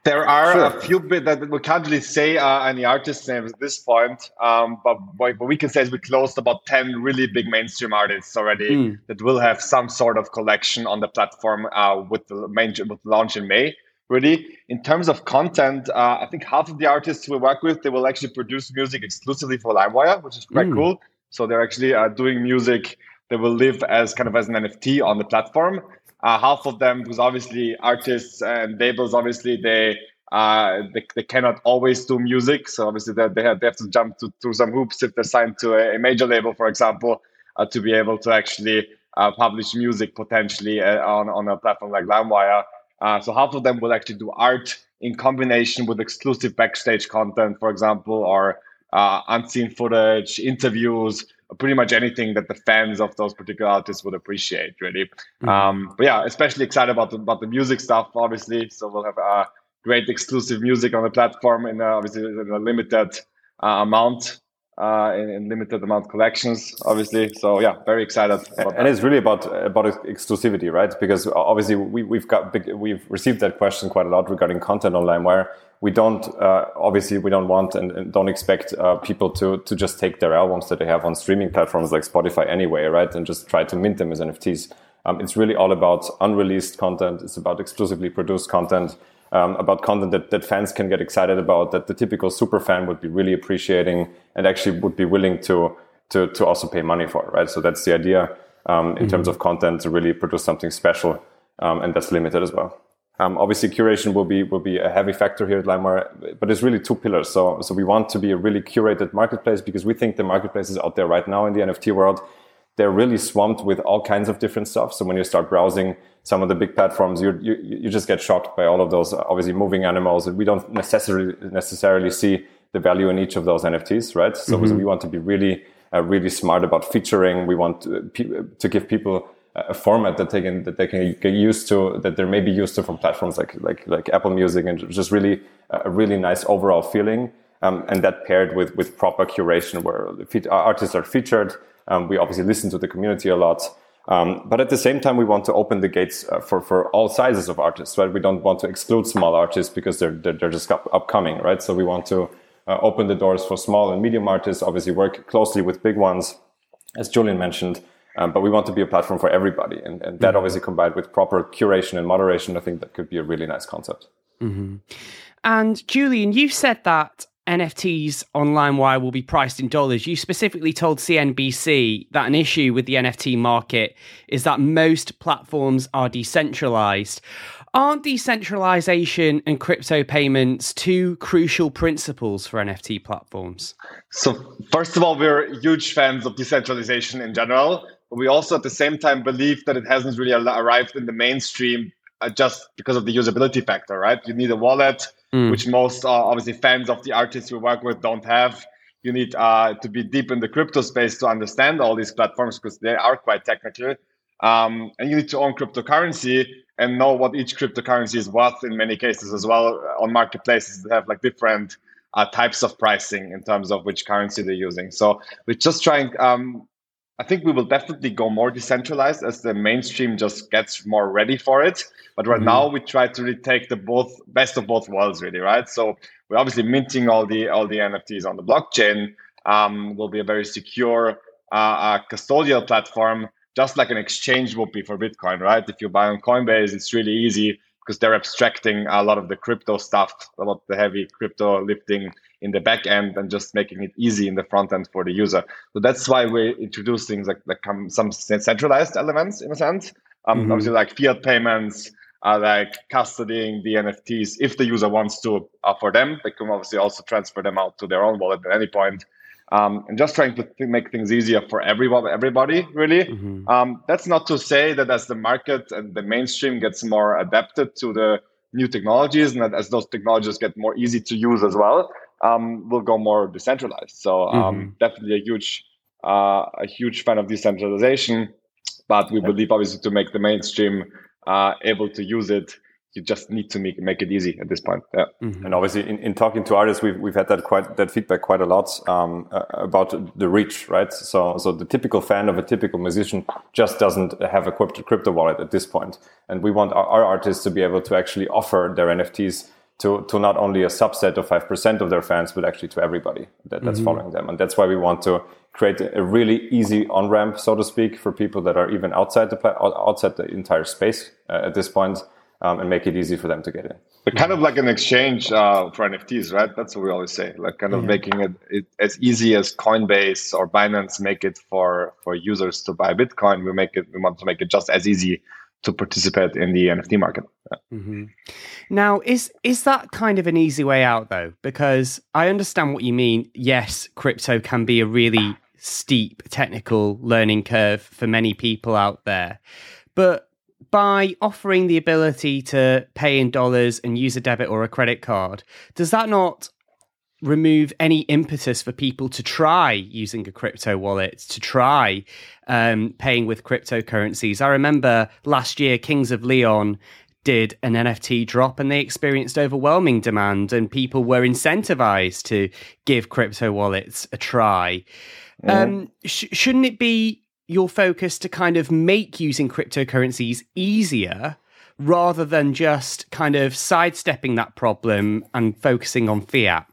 There are sure. a few bit that we can't really say uh, any artist names at this point, um, but what we can say is we closed about ten really big mainstream artists already mm. that will have some sort of collection on the platform uh, with the main with launch in May. Really, in terms of content, uh, I think half of the artists we work with they will actually produce music exclusively for LimeWire, which is quite mm. cool. So they're actually uh, doing music that will live as kind of as an NFT on the platform. uh, half of them, because obviously artists and labels, obviously they uh, they, they cannot always do music. So obviously they, they, have, they have to jump to, through some hoops if they're signed to a, a major label, for example, uh, to be able to actually uh, publish music potentially uh, on, on a platform like LimeWire. Uh, so half of them will actually do art in combination with exclusive backstage content, for example, or uh, unseen footage, interviews, pretty much anything that the fans of those particular artists would appreciate, really. Mm-hmm. Um, but yeah, especially excited about the, about the music stuff, obviously. So we'll have uh, great exclusive music on the platform in uh, obviously in a limited uh, amount. Uh, in, in, limited amount collections, obviously. So yeah, very excited. and that. it's really about about exclusivity, right? Because obviously we, we've got big, we've received that question quite a lot regarding content on LimeWire we don't uh, obviously we don't want and, and don't expect uh, people to to just take their albums that they have on streaming platforms like Spotify anyway, right, and just try to mint them as NFTs. Um, it's really all about unreleased content. It's about exclusively produced content. Um, about content that, that fans can get excited about, that the typical super fan would be really appreciating and actually would be willing to to to also pay money for, right? So that's the idea um, in mm-hmm. terms of content to really produce something special, um, and that's limited as well. Um, obviously, curation will be will be a heavy factor here at LimeWire, but it's really two pillars. So, so we want to be a really curated marketplace because we think the marketplaces out there right now in the NFT world, they're really swamped with all kinds of different stuff. So when you start browsing some of the big platforms, you you, you just get shocked by all of those obviously moving animals, and we don't necessarily necessarily see the value in each of those NFTs, right? So, mm-hmm. we want to be really uh, really smart about featuring. We want to, to give people a format that they can that they can get used to that they're maybe used to from platforms like like like Apple Music and just really a really nice overall feeling. Um, and that paired with with proper curation where artists are featured. Um, we obviously listen to the community a lot. Um, but at the same time, we want to open the gates uh, for, for all sizes of artists, right? We don't want to exclude small artists because they're, they're, they're just up, upcoming, right? So we want to uh, open the doors for small and medium artists, obviously work closely with big ones, as Julian mentioned, um, but we want to be a platform for everybody. And, and that mm-hmm. obviously combined with proper curation and moderation, I think that could be a really nice concept. Mm-hmm. And Julian, you said that NFTs on LimeWire will be priced in dollars. You specifically told CNBC that an issue with the NFT market is that most platforms are decentralized. Aren't decentralization and crypto payments two crucial principles for NFT platforms? So, first of all, we're huge fans of decentralization in general. But we also, at the same time, believe that it hasn't really arrived in the mainstream uh, just because of the usability factor, right? You need a wallet, mm. which most uh, obviously fans of the artists we work with don't have. You need uh, to be deep in the crypto space to understand all these platforms because they are quite technical. Um, and you need to own cryptocurrency and know what each cryptocurrency is worth in many cases as well on marketplaces that have like different uh, types of pricing in terms of which currency they're using. So we're just trying um, I think we will definitely go more decentralized as the mainstream just gets more ready for it. But right mm-hmm. now we try to really take the both best of both worlds, really, right? So we're obviously minting all the all the NFTs on the blockchain. Um, will be a very secure uh, uh, custodial platform, just like an exchange would be for Bitcoin, right? If you buy on Coinbase, it's really easy because they're abstracting a lot of the crypto stuff, a lot of the heavy crypto lifting in the back end and just making it easy in the front end for the user. So that's why we introduce things like, like some centralized elements in a sense. Um, mm-hmm. Obviously, like fiat payments, uh, like custodying the NFTs. If the user wants to uh, for them, they can obviously also transfer them out to their own wallet at any point. Um, and just trying to th- make things easier for everyone, everybody, really. Mm-hmm. Um, that's not to say that as the market and the mainstream gets more adapted to the new technologies and that as those technologies get more easy to use as well, um, will go more decentralized. So um, mm-hmm. definitely a huge, uh, a huge fan of decentralization. But we believe obviously to make the mainstream uh, able to use it, you just need to make make it easy at this point. Yeah. Mm-hmm. And obviously, in, in talking to artists, we've we've had that quite that feedback quite a lot um, uh, about the reach, right? So so the typical fan of a typical musician just doesn't have a crypto, crypto wallet at this point, and we want our, our artists to be able to actually offer their NFTs to, to not only a subset of 5% of their fans, but actually to everybody that, that's mm-hmm. following them. And that's why we want to create a really easy on ramp, so to speak, for people that are even outside the, outside the entire space uh, at this point, um, and make it easy for them to get in. But kind of like an exchange uh, for NFTs, right? That's what we always say. Like kind of yeah. making it, it, as easy as Coinbase or Binance make it for for users to buy Bitcoin. We make it. We want to make it just as easy to participate in the NFT market. Mm-hmm. Now, is is that kind of an easy way out though? Because I understand what you mean. Yes, crypto can be a really steep technical learning curve for many people out there, but by offering the ability to pay in dollars and use a debit or a credit card, does that not remove any impetus for people to try using a crypto wallet, to try um, paying with cryptocurrencies. I remember last year, Kings of Leon did an NFT drop and they experienced overwhelming demand, and people were incentivized to give crypto wallets a try. Yeah. Um, sh- shouldn't it be your focus to kind of make using cryptocurrencies easier? Rather than just kind of sidestepping that problem and focusing on fiat.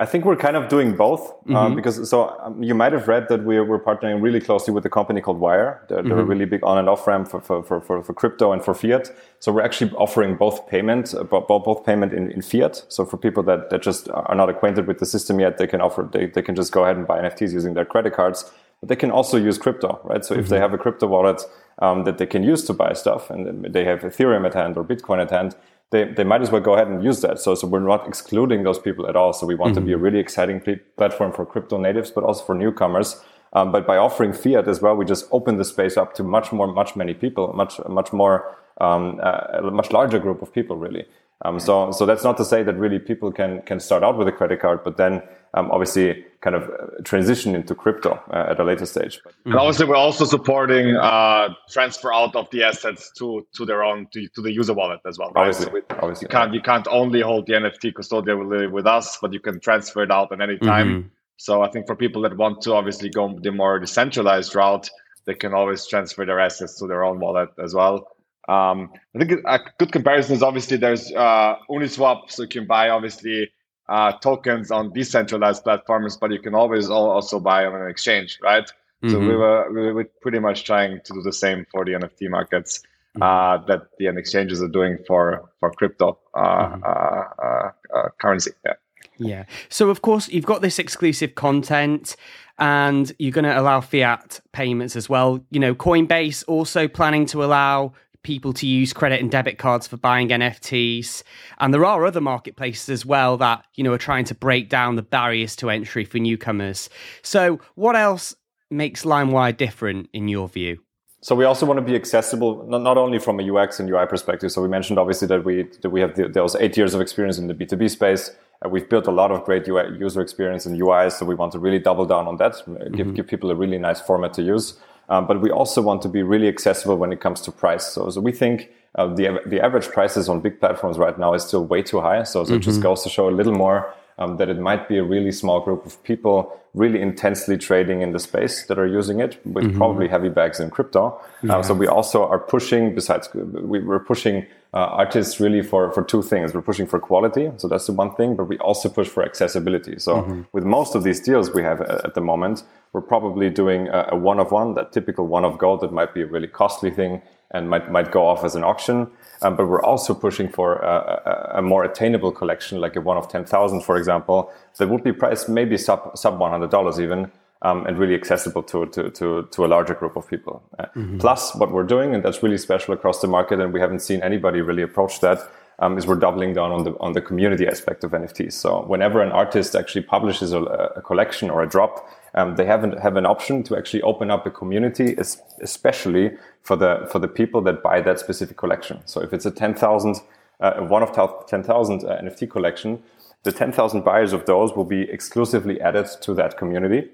I think we're kind of doing both um, mm-hmm. um, because so um, you might have read that we're, we're partnering really closely with a company called Wyre. They're, they're mm-hmm. a really big on and off ramp for, for, for, for, crypto and for fiat. So we're actually offering both payment, uh, both payment in, in fiat. So for people that, that just are not acquainted with the system yet, they can offer, they, they can just go ahead and buy NFTs using their credit cards. But they can also use crypto, right? So mm-hmm. if they mm-hmm. have a crypto wallet um, that they can use to buy stuff and they have Ethereum at hand or Bitcoin at hand, they, they might as well go ahead and use that. So, so we're not excluding those people at all. So we want mm-hmm. to be a mm-hmm. really exciting platform for crypto natives, but also for newcomers. Um, but by offering fiat as well, we just open the space up to much more, much many people, much, much more, um, uh, a much larger group of people, really. Um, so, so that's not to say that really people can can start out with a credit card, but then um, obviously kind of uh, transition into crypto uh, at a later stage. And obviously, we're also supporting uh, transfer out of the assets to to their own to, to the user wallet as well. Right? Obviously, so obviously, you can't you can't only hold the NFT custodially with us, but you can transfer it out at any time. Mm-hmm. So I think for people that want to obviously go the more decentralized route, they can always transfer their assets to their own wallet as well. Um, I think a good comparison is obviously there's uh, Uniswap, so you can buy obviously uh, tokens on decentralized platforms, but you can always also buy on an exchange, right? Mm-hmm. So we mm-hmm. were we were pretty much trying to do the same for the NFT markets mm-hmm. uh, that the exchanges are doing for for crypto uh, mm-hmm. Uh, uh, uh, currency. Yeah. Yeah. So of course you've got this exclusive content and you're going to allow fiat payments as well. You know, Coinbase also planning to allow people to use credit and debit cards for buying NFTs. And there are other marketplaces as well that, you know, are trying to break down the barriers to entry for newcomers. So what else makes LimeWire different in your view? So we also want to be accessible, not, not only from a UX and UI perspective. So we mentioned obviously that we that we have the, those eight years of experience in the B2B space. Uh, we've built a lot of great UI, user experience and UIs. So we want to really double down on that, give, mm-hmm. give people a really nice format to use. Um, but we also want to be really accessible when it comes to price. So, so we think uh, the the average prices on big platforms right now is still way too high. So, so mm-hmm. it just mm-hmm. goes to show a little more um, that it might be a really small group of people really intensely trading in the space that are using it with mm-hmm. probably heavy bags in crypto. Yeah. Um, so we also are pushing, besides, we, we're pushing uh, artists really for, for two things. We're pushing for quality. So that's the one thing, but we also push for accessibility. So mm-hmm. with most of these deals we have uh, at the moment, we're probably doing a, a one of one, that typical one of gold that might be a really costly thing and might, might go off as an auction. Um, but we're also pushing for a, a, a, more attainable collection, like a one of 10,000, for example, that would be priced maybe sub, sub $100 even. Um, and really accessible to, to, to, to, a larger group of people. Uh, mm-hmm. Plus, what we're doing, and that's really special across the market, and we haven't seen anybody really approach that, um, is we're doubling down on the on the community aspect of NFTs. So whenever an artist actually publishes a, a collection or a drop, um, they haven't have an option to actually open up a community, especially for the for the people that buy that specific collection. So if it's a ten thousand, uh, one of ten thousand uh, NFT collection, the ten thousand buyers of those will be exclusively added to that community.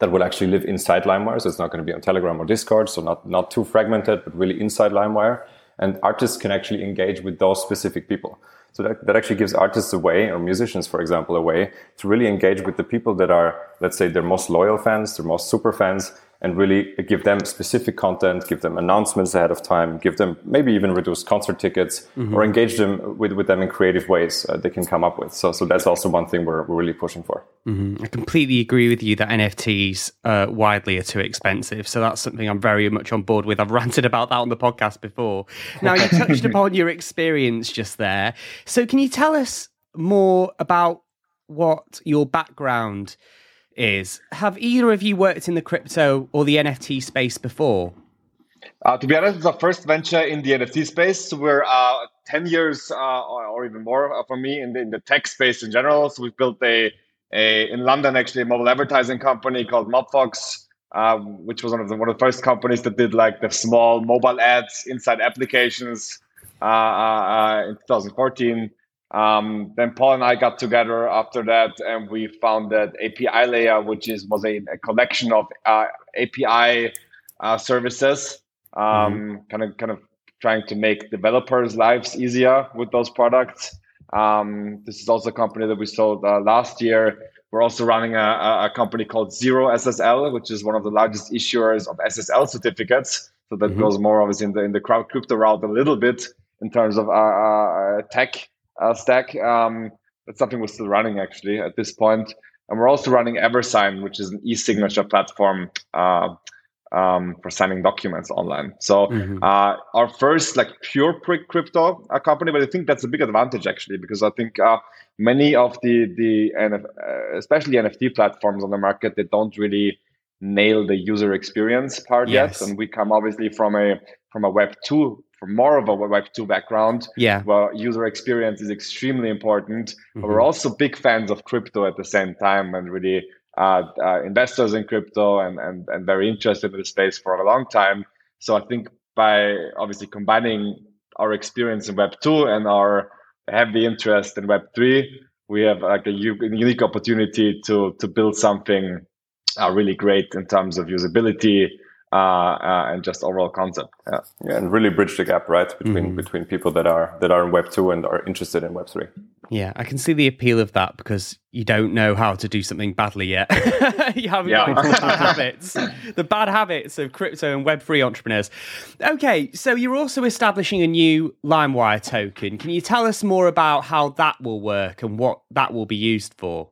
That will actually live inside LimeWire. So it's not going to be on Telegram or Discord. So not not too fragmented, but really inside LimeWire. And artists can actually engage with those specific people. So that, that actually gives artists a way, or musicians, for example, a way to really engage with the people that are, let's say, their most loyal fans, their most super fans, and really give them specific content, give them announcements ahead of time, give them maybe even reduce concert tickets mm-hmm. or engage them with, with them in creative ways uh, they can come up with. So, so that's also one thing we're, we're really pushing for. Mm-hmm. I completely agree with you that NFTs uh, widely are too expensive. So that's something I'm very much on board with. I've [LAUGHS] ranted about that on the podcast before. Now, you [LAUGHS] touched upon your experience just there. So can you tell us more about what your background is have either of you worked in the crypto or the NFT space before? Uh, to be honest, it's our first venture in the NFT space. So we're uh, 10 years uh, or, even more uh, for me in the, in the, tech space in general. So we've built a, a in London, actually, a mobile advertising company called Mobfox, um, which was one of the one of the first companies that did like the small mobile ads inside applications uh, in 2014. Um, then Paul and I got together after that, and we founded that API Layer, which is was a, a collection of API services um, kind of kind of trying to make developers' lives easier with those products. Um, this is also a company that we sold uh, last year. We're also running a, a, company called Zero SSL, which is one of the largest issuers of SSL certificates. So that mm-hmm. goes more obviously in the in the crowd crypto route a little bit in terms of our, our tech uh, stack. Um, that's something we're still running actually at this point. And we're also running Eversign, which is an e-signature platform uh, um, for signing documents online. So mm-hmm. uh, our first like pure crypto uh, company, but I think that's a big advantage actually because I think uh, many of the the NF, uh, especially NFT platforms on the market they don't really nail the user experience part yes. yet, and we come obviously from a from a Web two from more of a Web two background, yeah, where user experience is extremely important. Mm-hmm. But we're also big fans of crypto at the same time and really uh, uh, investors in crypto and, and, and very interested in the space for a long time. So I think by obviously combining our experience in Web 2 and our heavy interest in Web 3, we have like a unique opportunity to, to build something uh, really great in terms of usability, uh, uh, and just overall concept. Yeah. yeah, and really bridge the gap, right, between mm. between people that are that are in Web two and are interested in Web three. Yeah, I can see the appeal of that because you don't know how to do something badly yet. [LAUGHS] you haven't yeah. got the bad habits, the bad habits of crypto and Web three entrepreneurs. Okay, so you're also establishing a new LimeWire token. Can you tell us more about how that will work and what that will be used for?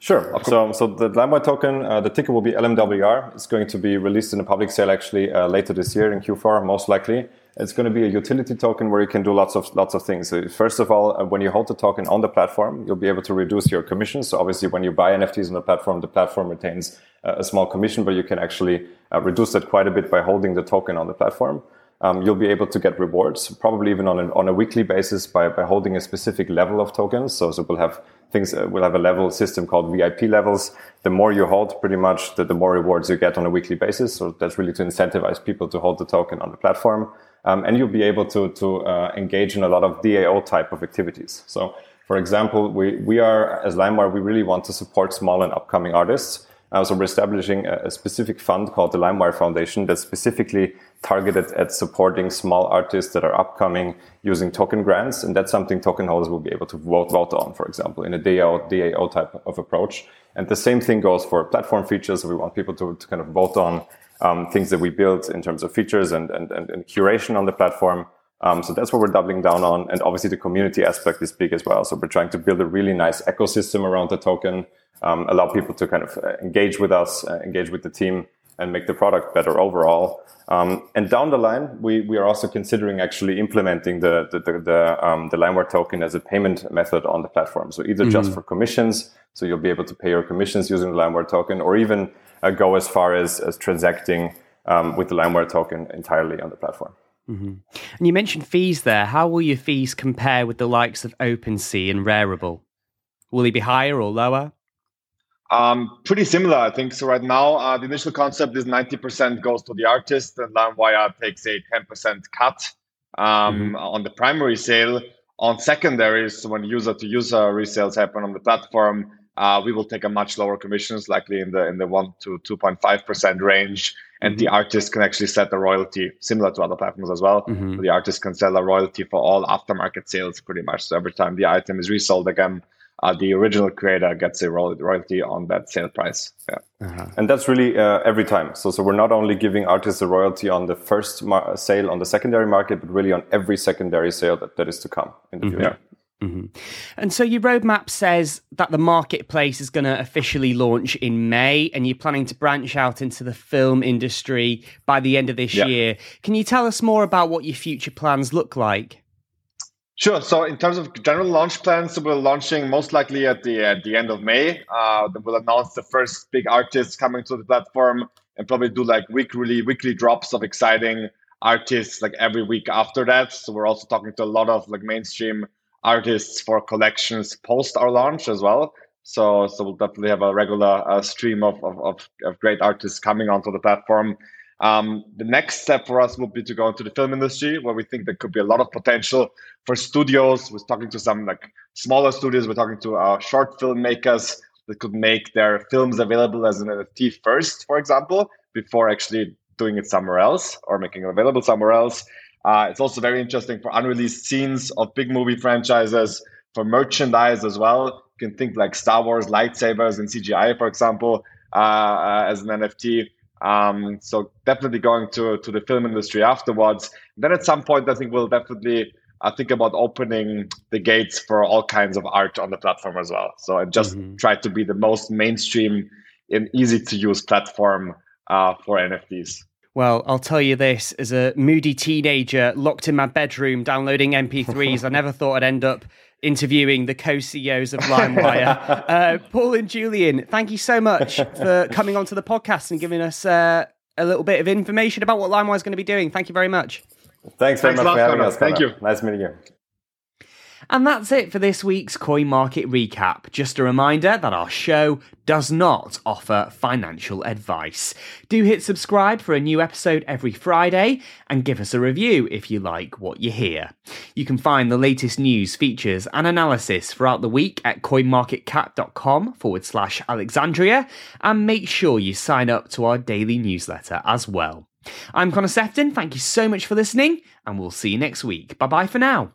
Sure. So, so the LimeWire token, uh, the ticker will be LMWR. It's going to be released in a public sale actually uh, later this year in Q4, most likely. It's going to be a utility token where you can do lots of lots of things. So first of all, uh, when you hold the token on the platform, you'll be able to reduce your commissions. So obviously, when you buy NFTs on the platform, the platform retains uh, a small commission, but you can actually uh, reduce that quite a bit by holding the token on the platform. Um, you'll be able to get rewards, probably even on, an, on a weekly basis by, by holding a specific level of tokens. So, so we'll have things, uh, we'll have a level system called VIP levels. The more you hold, pretty much, the, the more rewards you get on a weekly basis. So that's really to incentivize people to hold the token on the platform. Um, and you'll be able to, to uh, engage in a lot of DAO type of activities. So, for example, we, we are, as LimeWire, we really want to support small and upcoming artists. Uh, so we're establishing a, a, specific fund called the LimeWire Foundation that's specifically targeted at supporting small artists that are upcoming using token grants. And that's something token holders will be able to vote, vote on, for example, in a DAO, DAO type of approach. And the same thing goes for platform features. We want people to, to kind of vote on um, things that we build in terms of features and, and, and, and curation on the platform. Um, so that's what we're doubling down on. And obviously the community aspect is big as well. So we're trying to build a really nice ecosystem around the token, um, allow people to kind of uh, engage with us, uh, engage with the team and make the product better overall. Um, and down the line, we, we are also considering actually implementing the the the, the, um, the LimeWire token as a payment method on the platform. So either mm-hmm. just for commissions, so you'll be able to pay your commissions using the LimeWire token, or even uh, go as far as as transacting um, with the LimeWire token entirely on the platform. Mm-hmm. And you mentioned fees there. How will your fees compare with the likes of OpenSea and Rarible? Will they be higher or lower? Um, pretty similar, I think. So right now, uh, the initial concept is 90% goes to the artist, and LimeWire takes a 10% cut um, mm-hmm. on the primary sale. On secondaries, when user to user resales happen on the platform, uh, we will take a much lower commissions, likely in the in the one to 2.5 percent range, and mm-hmm. the artist can actually set a royalty, similar to other platforms as well. Mm-hmm. The artist can sell a royalty for all aftermarket sales, pretty much. So every time the item is resold again, uh, the original creator gets a royalty on that sale price. Yeah. Uh-huh. And that's really uh, every time. So, so we're not only giving artists a royalty on the first mar- sale on the secondary market, but really on every secondary sale that, that is to come in the mm-hmm. future. Mm-hmm. And so your roadmap says that the marketplace is going to officially launch in May, and you're planning to branch out into the film industry by the end of this yeah. year. Can you tell us more about what your future plans look like? Sure. So in terms of general launch plans, we're launching most likely at the at the end of May. Uh, we'll announce the first big artists coming to the platform and probably do like weekly weekly drops of exciting artists like every week after that. So we're also talking to a lot of like mainstream artists for collections post our launch as well. So, so we'll definitely have a regular uh, stream of, of, of, of, great artists coming onto the platform. Um, the next step for us will be to go into the film industry, where we think there could be a lot of potential for studios. We're talking to some like smaller studios. We're talking to uh, short filmmakers that could make their films available as an NFT first, for example, before actually doing it somewhere else or making it available somewhere else. Uh, it's also very interesting for unreleased scenes of big movie franchises, for merchandise as well. You can think like Star Wars lightsabers and CGI, for example, uh, uh, as an NFT. Um, so definitely going to to the film industry afterwards. And then at some point, I think we'll definitely uh, think about opening the gates for all kinds of art on the platform as well. So I just mm-hmm. try to be the most mainstream and easy to use platform uh, for NFTs. Well, I'll tell you this as a moody teenager locked in my bedroom downloading MP3s, I never thought I'd end up interviewing the co CEOs of LimeWire. [LAUGHS] uh, Paul and Julian, thank you so much for coming onto the podcast and giving us uh, a little bit of information about what LimeWire is going to be doing. Thank you very much. Thanks very Thanks much for having us. Thank you. Nice meeting you. And that's it for this week's Coin Market Recap. Just a reminder that our show does not offer financial advice. Do hit subscribe for a new episode every Friday and give us a review if you like what you hear. You can find the latest news, features, and analysis throughout the week at coinmarketcap.com forward slash Alexandria and make sure you sign up to our daily newsletter as well. I'm Connor Sephton. Thank you so much for listening, and we'll see you next week. Bye bye for now.